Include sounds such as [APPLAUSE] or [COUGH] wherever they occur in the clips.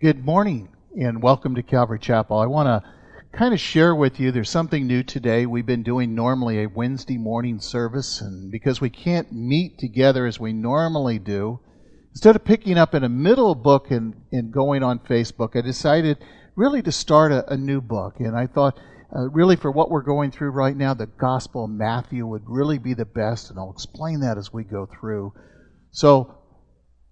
Good morning and welcome to Calvary Chapel. I want to kind of share with you there's something new today. We've been doing normally a Wednesday morning service, and because we can't meet together as we normally do, instead of picking up in a middle book and, and going on Facebook, I decided really to start a, a new book. And I thought, uh, really, for what we're going through right now, the Gospel of Matthew would really be the best, and I'll explain that as we go through. So,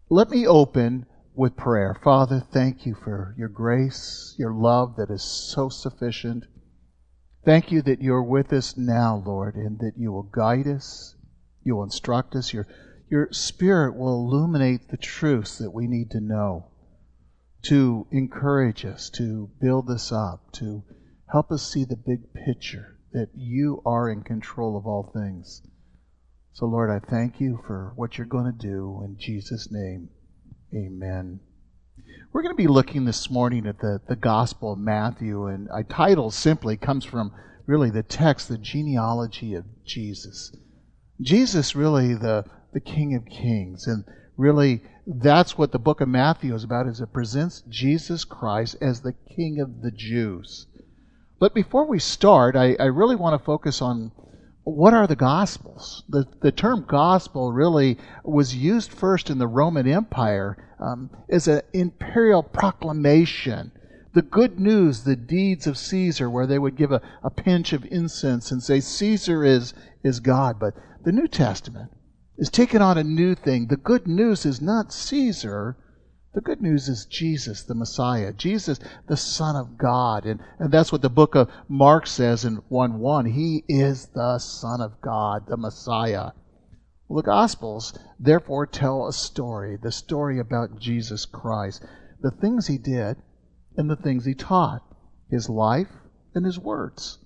let me open with prayer. Father, thank you for your grace, your love that is so sufficient. Thank you that you're with us now, Lord, and that you will guide us, you will instruct us, your, your Spirit will illuminate the truths that we need to know, to encourage us, to build us up, to help us see the big picture that you are in control of all things. So, Lord, I thank you for what you're going to do in Jesus' name. Amen. We're going to be looking this morning at the, the Gospel of Matthew, and a title simply comes from really the text, the genealogy of Jesus. Jesus, really the, the King of Kings, and really that's what the book of Matthew is about, is it presents Jesus Christ as the King of the Jews. But before we start, I, I really want to focus on what are the Gospels? The, the term gospel really was used first in the Roman Empire um, as an imperial proclamation. The good news, the deeds of Caesar, where they would give a, a pinch of incense and say, Caesar is, is God. But the New Testament is taking on a new thing. The good news is not Caesar, the good news is Jesus, the Messiah, Jesus, the Son of God. And, and that's what the book of Mark says in 1 1. He is the Son of God, the Messiah. Well, the Gospels, therefore, tell a story the story about Jesus Christ, the things he did and the things he taught, his life and his words.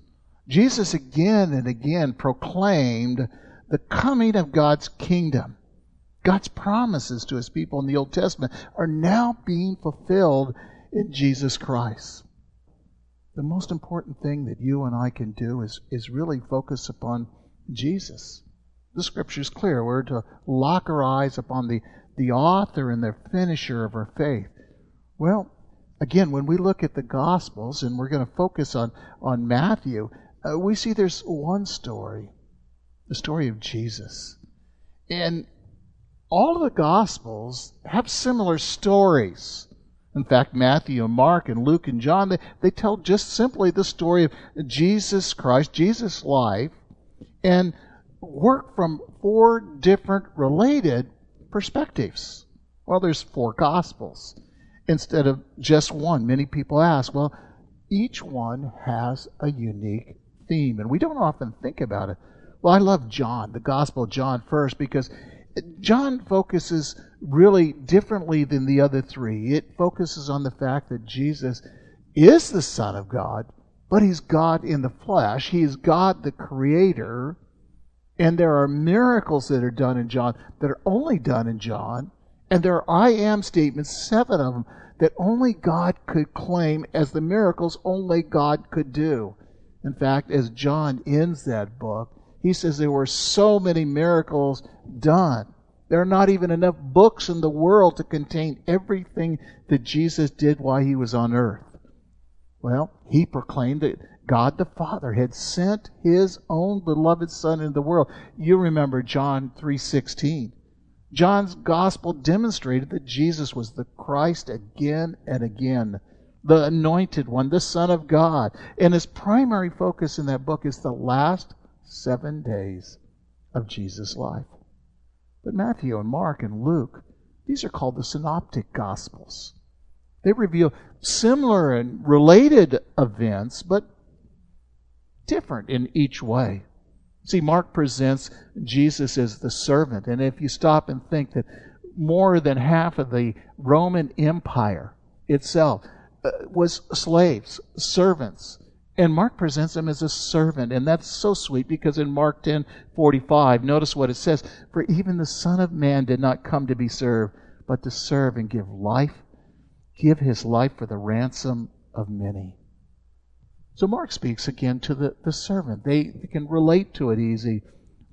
Jesus again and again proclaimed the coming of God's kingdom God's promises to his people in the Old Testament are now being fulfilled in Jesus Christ. The most important thing that you and I can do is, is really focus upon Jesus. The scripture is clear. We're to lock our eyes upon the, the author and the finisher of our faith. Well, again, when we look at the Gospels, and we're going to focus on, on Matthew, uh, we see there's one story the story of Jesus. And all of the Gospels have similar stories. In fact, Matthew and Mark and Luke and John, they, they tell just simply the story of Jesus Christ, Jesus' life, and work from four different related perspectives. Well, there's four Gospels instead of just one. Many people ask, well, each one has a unique theme, and we don't often think about it. Well, I love John, the Gospel of John first, because John focuses really differently than the other three. It focuses on the fact that Jesus is the Son of God, but He's God in the flesh. He is God the Creator. And there are miracles that are done in John that are only done in John. And there are I am statements, seven of them, that only God could claim as the miracles only God could do. In fact, as John ends that book, he says there were so many miracles done. There are not even enough books in the world to contain everything that Jesus did while he was on earth. Well, he proclaimed that God the Father had sent his own beloved son into the world. You remember John 3:16. John's gospel demonstrated that Jesus was the Christ again and again, the anointed one, the son of God. And his primary focus in that book is the last seven days of Jesus' life. But Matthew and Mark and Luke, these are called the synoptic gospels. They reveal similar and related events, but different in each way. See, Mark presents Jesus as the servant, and if you stop and think that more than half of the Roman Empire itself uh, was slaves, servants, and Mark presents him as a servant, and that's so sweet because in Mark 10 45, notice what it says For even the Son of Man did not come to be served, but to serve and give life, give his life for the ransom of many. So Mark speaks again to the, the servant. They, they can relate to it easy.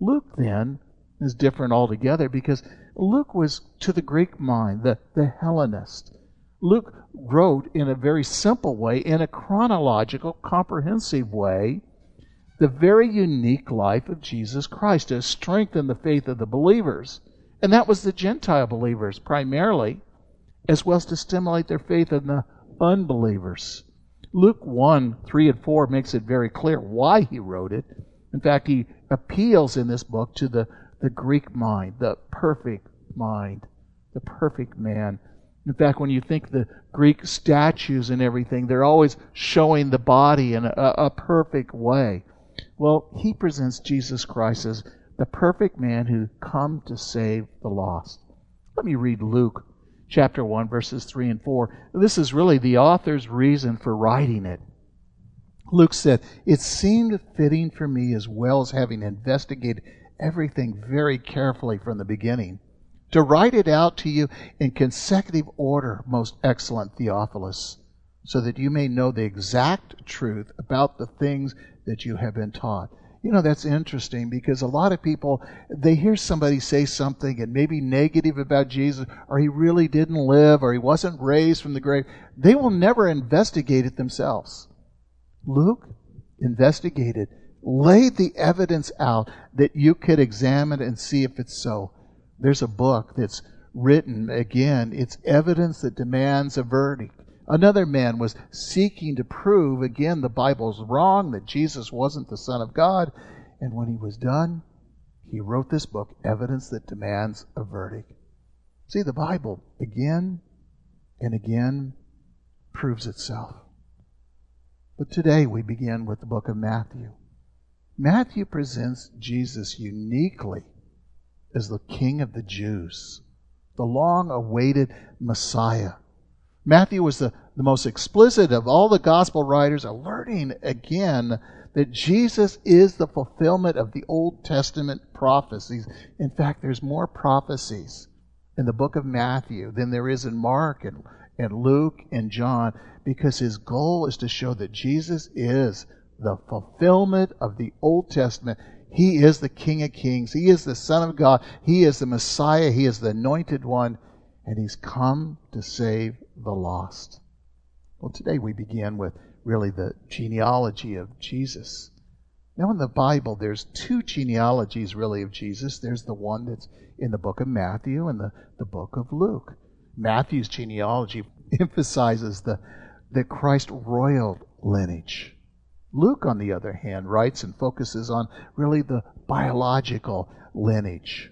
Luke then is different altogether because Luke was to the Greek mind, the, the Hellenist. Luke wrote in a very simple way, in a chronological, comprehensive way, the very unique life of Jesus Christ to strengthen the faith of the believers. And that was the Gentile believers primarily, as well as to stimulate their faith in the unbelievers. Luke 1 3 and 4 makes it very clear why he wrote it. In fact, he appeals in this book to the, the Greek mind, the perfect mind, the perfect man. In fact, when you think the Greek statues and everything, they're always showing the body in a, a perfect way. Well, he presents Jesus Christ as the perfect man who come to save the lost. Let me read Luke chapter 1, verses 3 and 4. This is really the author's reason for writing it. Luke said, It seemed fitting for me, as well as having investigated everything very carefully from the beginning, to write it out to you in consecutive order, most excellent Theophilus, so that you may know the exact truth about the things that you have been taught. You know, that's interesting because a lot of people, they hear somebody say something and maybe negative about Jesus, or he really didn't live, or he wasn't raised from the grave. They will never investigate it themselves. Luke investigated, laid the evidence out that you could examine and see if it's so. There's a book that's written, again, it's evidence that demands a verdict. Another man was seeking to prove, again, the Bible's wrong, that Jesus wasn't the Son of God. And when he was done, he wrote this book, Evidence That Demands a Verdict. See, the Bible, again and again, proves itself. But today we begin with the book of Matthew. Matthew presents Jesus uniquely as the King of the Jews, the long awaited Messiah Matthew was the, the most explicit of all the gospel writers, alerting again that Jesus is the fulfillment of the Old Testament prophecies. In fact, there's more prophecies in the book of Matthew than there is in Mark and, and Luke and John because his goal is to show that Jesus is the fulfillment of the Old Testament. He is the King of Kings. He is the Son of God. He is the Messiah. He is the anointed one. And he's come to save the lost. Well, today we begin with really the genealogy of Jesus. Now, in the Bible, there's two genealogies really of Jesus. There's the one that's in the book of Matthew and the, the book of Luke. Matthew's genealogy [LAUGHS] emphasizes the, the Christ royal lineage. Luke, on the other hand, writes and focuses on really the biological lineage.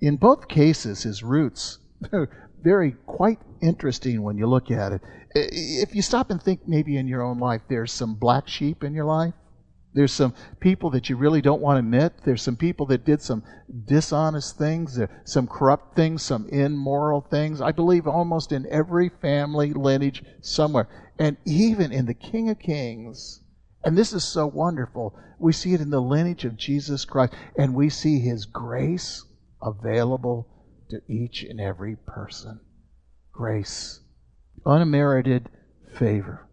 In both cases, his roots are very quite interesting when you look at it. If you stop and think maybe in your own life, there's some black sheep in your life. There's some people that you really don't want to admit. There's some people that did some dishonest things, uh, some corrupt things, some immoral things. I believe almost in every family lineage somewhere. And even in the King of Kings, and this is so wonderful, we see it in the lineage of Jesus Christ, and we see his grace available to each and every person. Grace, unmerited favor.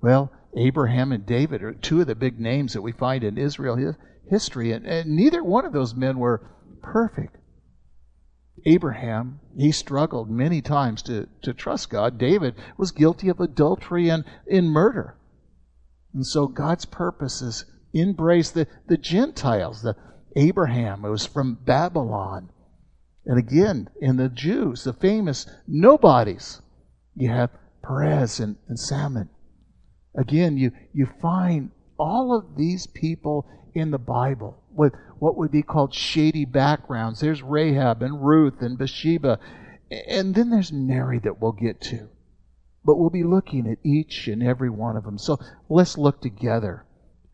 Well, Abraham and David are two of the big names that we find in Israel history, and, and neither one of those men were perfect. Abraham, he struggled many times to, to trust God. David was guilty of adultery and in murder. And so God's purposes embrace the, the Gentiles. The Abraham was from Babylon. And again, in the Jews, the famous nobodies, you have Perez and, and Salmon. Again, you, you find all of these people in the Bible with what would be called shady backgrounds. There's Rahab and Ruth and Bathsheba. And then there's Mary that we'll get to. But we'll be looking at each and every one of them. So let's look together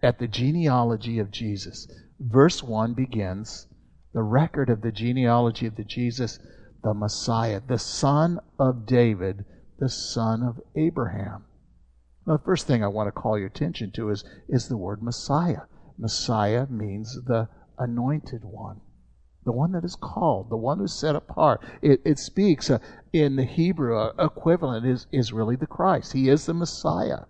at the genealogy of Jesus. Verse 1 begins the record of the genealogy of the Jesus, the Messiah, the son of David, the son of Abraham. The first thing I want to call your attention to is, is the word Messiah. Messiah means the anointed one, the one that is called, the one who's set apart. It, it speaks uh, in the Hebrew uh, equivalent is, is really the Christ. He is the Messiah.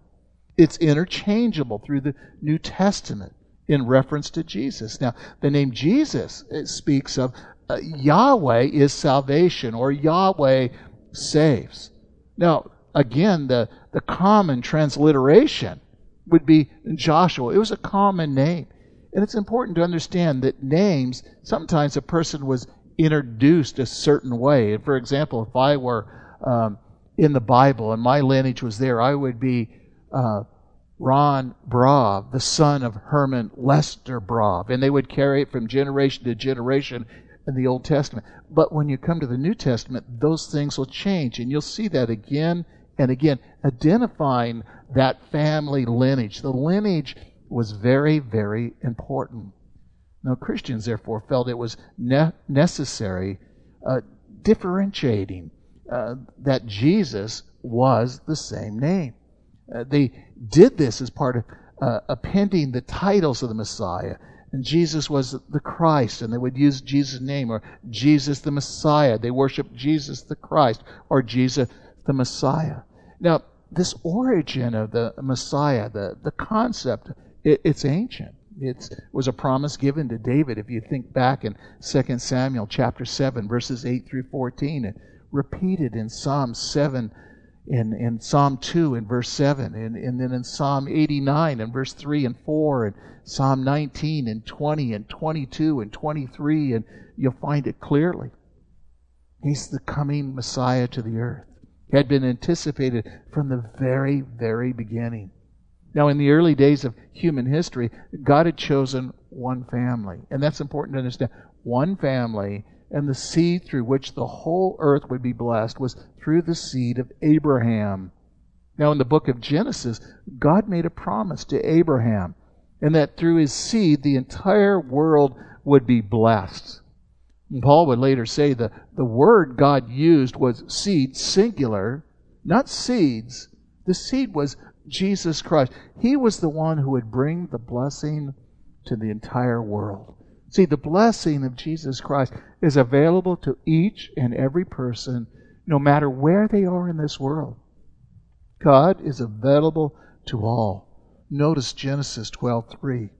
It's interchangeable through the New Testament in reference to Jesus. Now, the name Jesus speaks of uh, Yahweh is salvation or Yahweh saves. Now, again, the, the common transliteration would be Joshua. It was a common name. And it's important to understand that names, sometimes a person was introduced a certain way. For example, if I were um, in the Bible and my lineage was there, I would be uh, Ron Brav, the son of Herman Lester Brav. And they would carry it from generation to generation in the Old Testament. But when you come to the New Testament, those things will change. And you'll see that again and again, identifying that family lineage. The lineage was very, very important. Now, Christians, therefore, felt it was ne- necessary, uh, differentiating uh, that Jesus was the same name. Uh, they did this as part of uh, appending the titles of the Messiah. And Jesus was the Christ, and they would use Jesus' name, or Jesus the Messiah. They worshiped Jesus the Christ, or Jesus the Messiah. Now, this origin of the Messiah, the, the concept, it, it's ancient. It was a promise given to David. If you think back in 2 Samuel chapter 7, verses 8 through 14, and repeated in Psalm 7, in, in Psalm 2 in verse 7, and, and then in Psalm 89 in verse 3 and 4, and Psalm 19 and 20 and 22 and 23, and you'll find it clearly. He's the coming Messiah to the earth. Had been anticipated from the very, very beginning. Now, in the early days of human history, God had chosen one family. And that's important to understand. One family, and the seed through which the whole earth would be blessed was through the seed of Abraham. Now, in the book of Genesis, God made a promise to Abraham, and that through his seed, the entire world would be blessed. And Paul would later say the, the word God used was seed, singular, not seeds. The seed was Jesus Christ. He was the one who would bring the blessing to the entire world. See, the blessing of Jesus Christ is available to each and every person, no matter where they are in this world. God is available to all. Notice Genesis 12:3.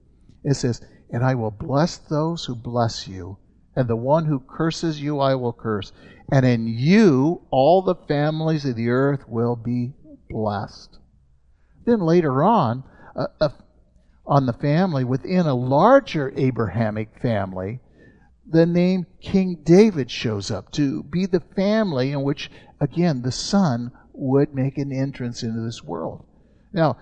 It says, "And I will bless those who bless you, and the one who curses you I will curse, and in you all the families of the earth will be blessed." Then later on, on the family within a larger Abrahamic family, the name King David shows up to be the family in which, again, the son would make an entrance into this world. Now,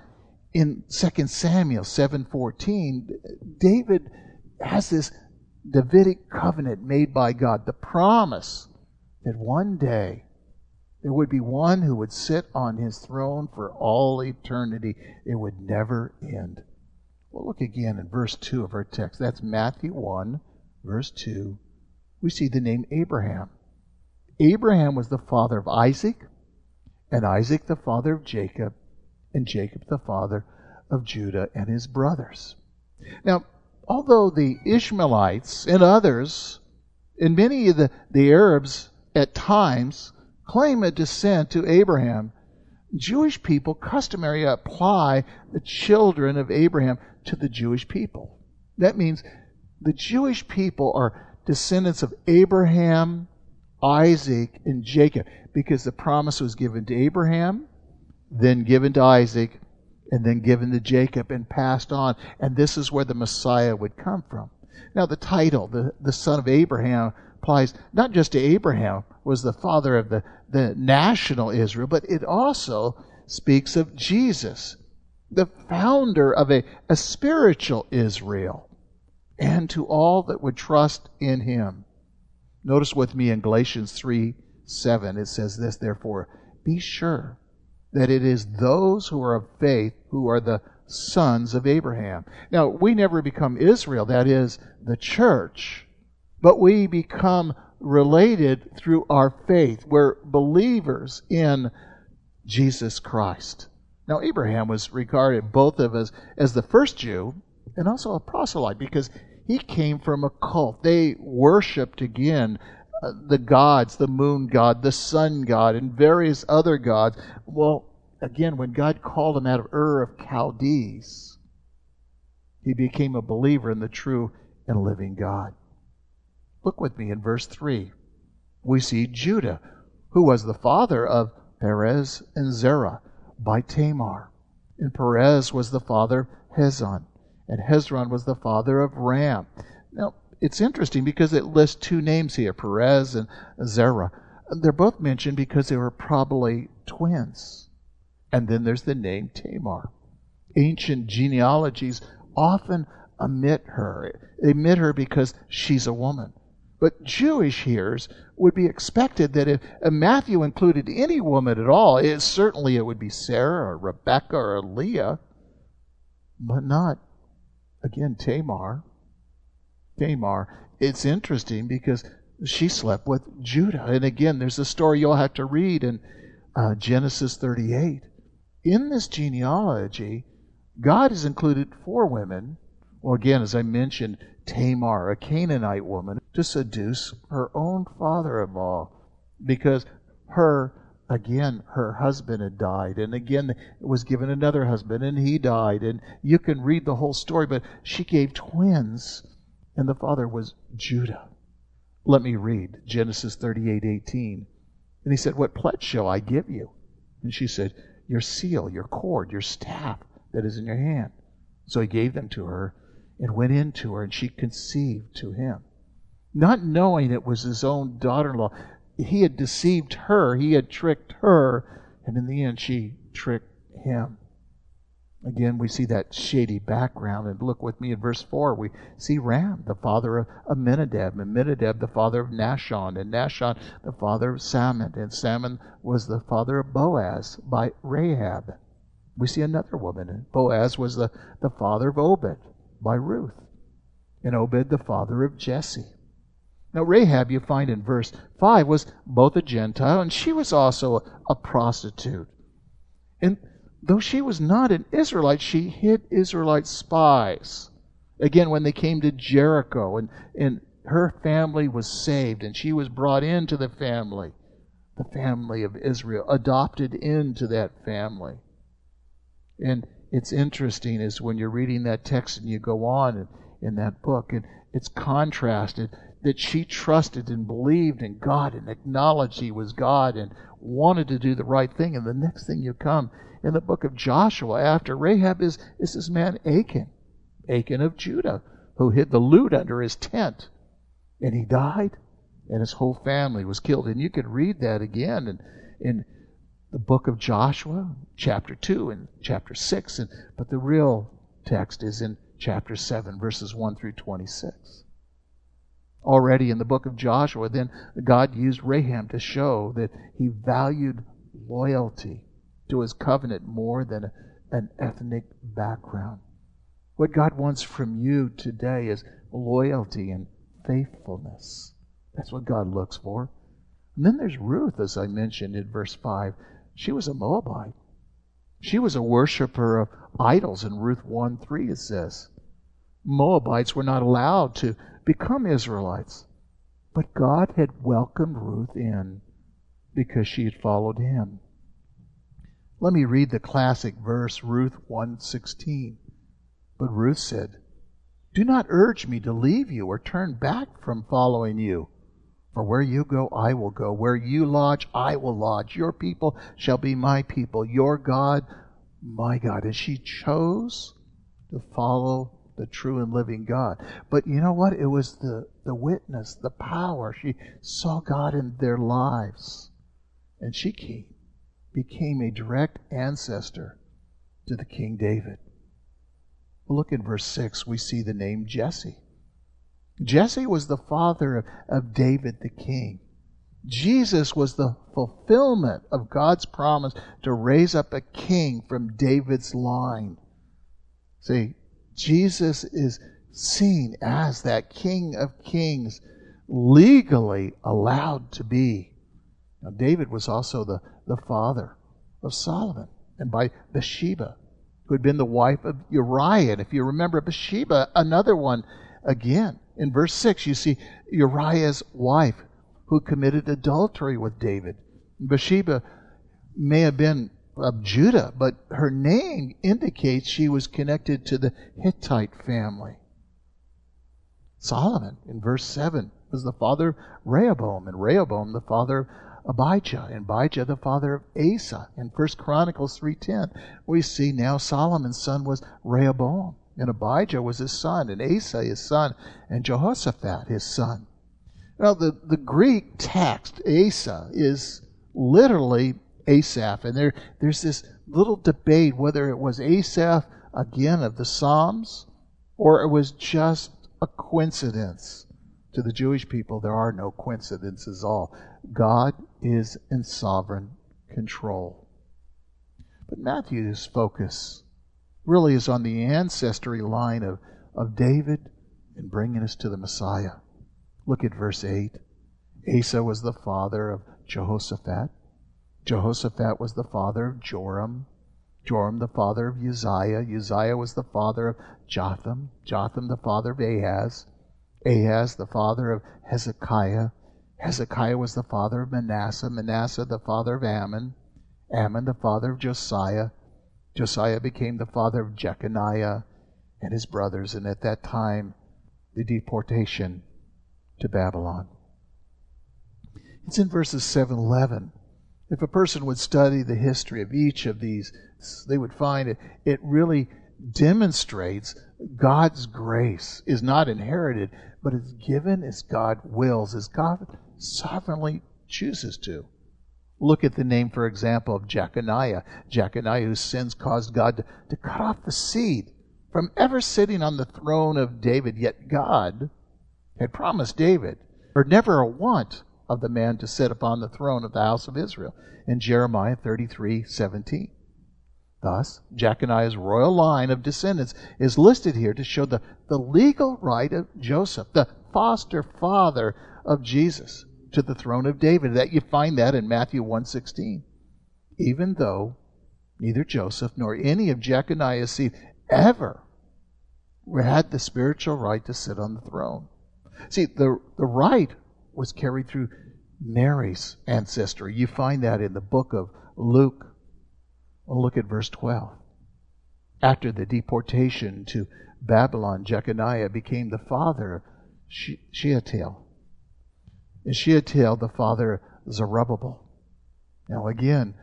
in 2 Samuel 7:14, David has this Davidic covenant made by God, the promise that one day there would be one who would sit on his throne for all eternity. It would never end. Well, look again in verse 2 of our text. That's Matthew 1, verse 2. We see the name Abraham. Abraham was the father of Isaac, and Isaac the father of Jacob, and Jacob the father of Judah and his brothers. Now, although the Ishmaelites and others, and many of the, the Arabs at times, claim a descent to Abraham. Jewish people customarily apply the children of Abraham to the Jewish people. That means the Jewish people are descendants of Abraham, Isaac, and Jacob because the promise was given to Abraham, then given to Isaac, and then given to Jacob and passed on. And this is where the Messiah would come from. Now, the title, the, the son of Abraham, applies not just to Abraham, was the father of the, the national Israel, but it also speaks of Jesus, the founder of a, a spiritual Israel, and to all that would trust in him. Notice with me in Galatians 3 7, it says this, therefore, be sure that it is those who are of faith who are the sons of Abraham. Now, we never become Israel, that is, the church, but we become related through our faith. We're believers in Jesus Christ. Now, Abraham was regarded both of us as the first Jew and also a proselyte because he came from a cult. They worshiped again uh, the gods, the moon god, the sun god, and various other gods. Well, again, when God called him out of Ur of Chaldees, he became a believer in the true and living God. Look with me in verse 3. We see Judah, who was the father of Perez and Zerah by Tamar. And Perez was the father of Hezron, and Hezron was the father of Ram. Now, it's interesting because it lists two names here, Perez and Zerah. They're both mentioned because they were probably twins. And then there's the name Tamar. Ancient genealogies often omit her. They omit her because she's a woman. But Jewish hearers would be expected that if Matthew included any woman at all, it, certainly it would be Sarah or Rebecca or Leah, but not, again, Tamar. Tamar. It's interesting because she slept with Judah. And again, there's a story you'll have to read in uh, Genesis 38. In this genealogy, God has included four women. Well, again, as I mentioned, Tamar, a Canaanite woman, to seduce her own father in law because her, again, her husband had died. And again, was given another husband and he died. And you can read the whole story, but she gave twins, and the father was Judah. Let me read Genesis 38:18. And he said, What pledge shall I give you? And she said, Your seal, your cord, your staff that is in your hand. So he gave them to her and went in to her, and she conceived to him. Not knowing it was his own daughter in law, he had deceived her, he had tricked her, and in the end, she tricked him. Again, we see that shady background. And look with me in verse 4. We see Ram, the father of Amminadab, and Amminadab, the father of Nahshon, and Nahshon, the father of Salmon, and Salmon was the father of Boaz by Rahab. We see another woman. Boaz was the, the father of Obed by Ruth, and Obed the father of Jesse. Now, Rahab, you find in verse 5, was both a Gentile and she was also a, a prostitute. And though she was not an Israelite, she hid Israelite spies. Again, when they came to Jericho, and, and her family was saved, and she was brought into the family, the family of Israel, adopted into that family. And it's interesting is when you're reading that text and you go on in, in that book, and it's contrasted that she trusted and believed in God and acknowledged He was God and wanted to do the right thing. And the next thing you come in the book of Joshua after Rahab is, is this man Achan, Achan of Judah, who hid the loot under his tent. And he died, and his whole family was killed. And you can read that again in, in the book of Joshua, chapter 2 and chapter 6. And, but the real text is in chapter 7, verses 1 through 26. Already in the book of Joshua, then God used Rahab to show that he valued loyalty to his covenant more than an ethnic background. What God wants from you today is loyalty and faithfulness. That's what God looks for. And then there's Ruth, as I mentioned in verse 5. She was a Moabite. She was a worshiper of idols in Ruth 1 3, it says. Moabites were not allowed to become Israelites. But God had welcomed Ruth in because she had followed him. Let me read the classic verse, Ruth 1:16. But Ruth said, "Do not urge me to leave you or turn back from following you. For where you go, I will go. Where you lodge, I will lodge. Your people shall be my people. Your God, my God." And she chose to follow the true and living God. But you know what? It was the, the witness, the power. She saw God in their lives. And she came became a direct ancestor to the King David. look in verse 6, we see the name Jesse. Jesse was the father of, of David the king. Jesus was the fulfillment of God's promise to raise up a king from David's line. See, Jesus is seen as that King of Kings, legally allowed to be. Now, David was also the the father of Solomon, and by Bathsheba, who had been the wife of Uriah. And if you remember Bathsheba, another one, again, in verse 6, you see Uriah's wife who committed adultery with David. Bathsheba may have been of Judah, but her name indicates she was connected to the Hittite family. Solomon, in verse 7, was the father of Rehoboam, and Rehoboam, the father Abijah, and Abijah the father of Asa. In 1 Chronicles 3.10, we see now Solomon's son was Rehoboam, and Abijah was his son, and Asa his son, and Jehoshaphat his son. Now, the, the Greek text, Asa, is literally Asaph, and there, there's this little debate whether it was Asaph, again, of the Psalms, or it was just a coincidence. To the Jewish people, there are no coincidences all. God is in sovereign control. But Matthew's focus really is on the ancestry line of, of David and bringing us to the Messiah. Look at verse 8. Asa was the father of Jehoshaphat. Jehoshaphat was the father of Joram. Joram the father of Uzziah. Uzziah was the father of Jotham. Jotham the father of Ahaz. Ahaz the father of Hezekiah. Hezekiah was the father of Manasseh. Manasseh the father of Amon, Amon the father of Josiah. Josiah became the father of Jeconiah and his brothers, and at that time, the deportation to Babylon. It's in verses 7 11. If a person would study the history of each of these, they would find it, it really demonstrates God's grace is not inherited, but is given as God wills, as God sovereignly chooses to. Look at the name, for example, of Jeconiah. Jeconiah, whose sins caused God to, to cut off the seed from ever sitting on the throne of David, yet God had promised David, or never a want of the man to sit upon the throne of the house of Israel in Jeremiah 33 17. Thus, Jeconiah's royal line of descendants is listed here to show the, the legal right of Joseph, the foster father of Jesus, to the throne of David. That you find that in Matthew 1:16. Even though neither Joseph nor any of Jeconiah's seed ever had the spiritual right to sit on the throne. See, the, the right was carried through Mary's ancestry. You find that in the book of Luke. Well, look at verse 12. After the deportation to Babylon, Jeconiah became the father of Shealtiel. And Shealtiel, the father of Zerubbabel. Now, again,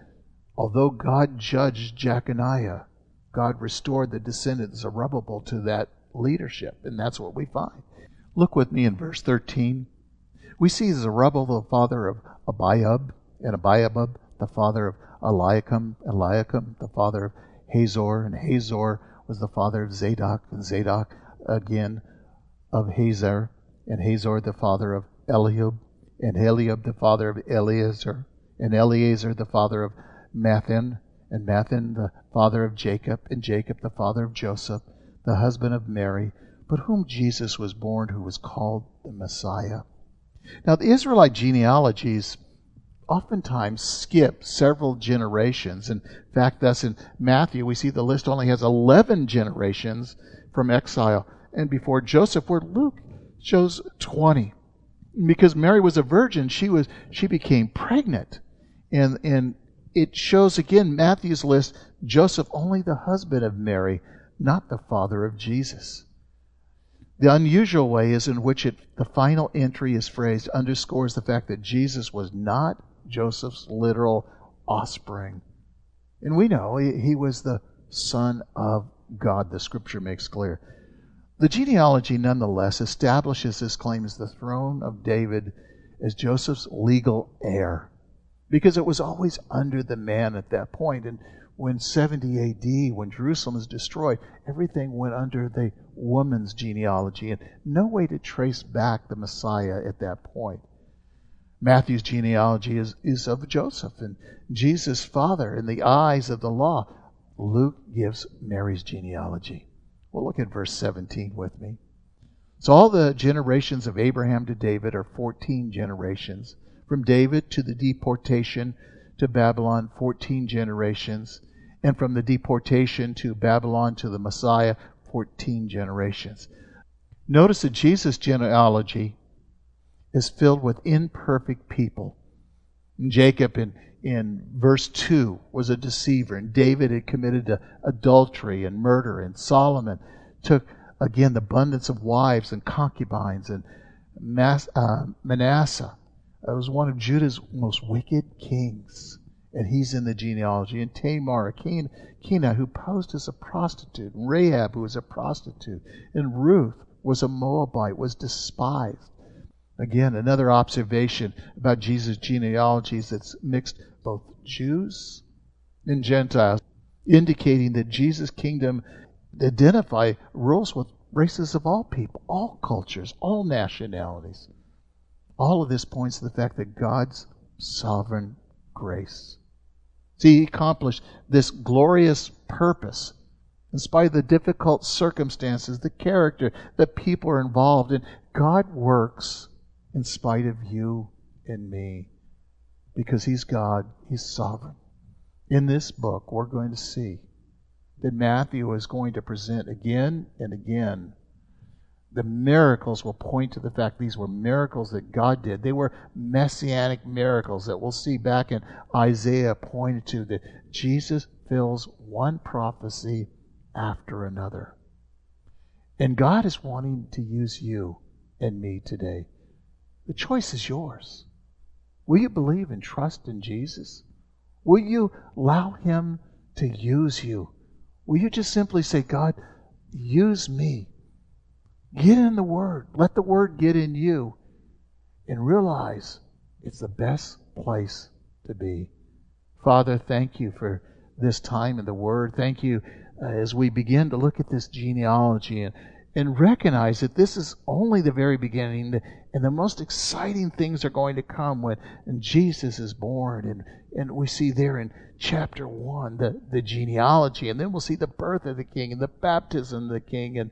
although God judged Jeconiah, God restored the descendant Zerubbabel to that leadership, and that's what we find. Look with me in verse 13. We see Zerubbabel, the father of Abiab, and Abiab, the father of Eliakim, Eliakim, the father of Hazor, and Hazor was the father of Zadok, and Zadok again of Hazor, and Hazor the father of Eliab, and Eliab the father of Eleazar, and Eleazar the father of Matthan, and Matthan the father of Jacob, and Jacob the father of Joseph, the husband of Mary, but whom Jesus was born, who was called the Messiah. Now, the Israelite genealogies oftentimes skip several generations. In fact, thus in Matthew, we see the list only has 11 generations from exile. And before Joseph, where Luke shows 20. Because Mary was a virgin, she was she became pregnant. And and it shows again Matthew's list, Joseph only the husband of Mary, not the father of Jesus. The unusual way is in which it, the final entry is phrased underscores the fact that Jesus was not Joseph's literal offspring. And we know he, he was the Son of God, the scripture makes clear. The genealogy nonetheless establishes this claim as the throne of David as Joseph's legal heir because it was always under the man at that point. And when 70 AD, when Jerusalem is destroyed, everything went under the woman's genealogy and no way to trace back the Messiah at that point. Matthew's genealogy is, is of Joseph and Jesus' father in the eyes of the law. Luke gives Mary's genealogy. Well, look at verse 17 with me. So, all the generations of Abraham to David are 14 generations. From David to the deportation to Babylon, 14 generations. And from the deportation to Babylon to the Messiah, 14 generations. Notice that Jesus' genealogy is filled with imperfect people. Jacob in, in verse 2 was a deceiver, and David had committed adultery and murder, and Solomon took, again, the abundance of wives and concubines, and uh, Manasseh uh, was one of Judah's most wicked kings. And he's in the genealogy. And Tamar, Cain, Kenah, who posed as a prostitute. Rahab, who was a prostitute. And Ruth was a Moabite, was despised. Again, another observation about Jesus' genealogies that's mixed both Jews and Gentiles, indicating that Jesus' kingdom identify rules with races of all people, all cultures, all nationalities. All of this points to the fact that God's sovereign grace. See, he accomplished this glorious purpose in spite of the difficult circumstances, the character that people are involved in. God works in spite of you and me because He's God, He's sovereign. In this book, we're going to see that Matthew is going to present again and again. The miracles will point to the fact these were miracles that God did. They were messianic miracles that we'll see back in Isaiah pointed to that Jesus fills one prophecy after another. And God is wanting to use you and me today. The choice is yours. Will you believe and trust in Jesus? Will you allow Him to use you? Will you just simply say, God, use me? Get in the Word. Let the Word get in you. And realize it's the best place to be. Father, thank you for this time in the Word. Thank you uh, as we begin to look at this genealogy and, and recognize that this is only the very beginning and the most exciting things are going to come when Jesus is born. And, and we see there in chapter 1 the, the genealogy, and then we'll see the birth of the king and the baptism of the king and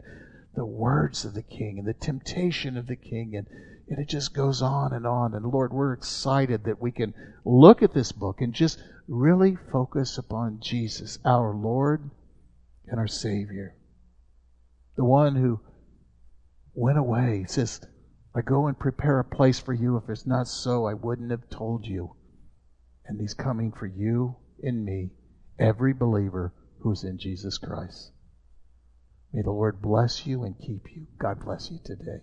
the words of the king and the temptation of the king. And, and it just goes on and on. And Lord, we're excited that we can look at this book and just really focus upon Jesus, our Lord and our Savior. The one who went away. says, I go and prepare a place for you. If it's not so, I wouldn't have told you. And he's coming for you and me, every believer who's in Jesus Christ. May the Lord bless you and keep you. God bless you today.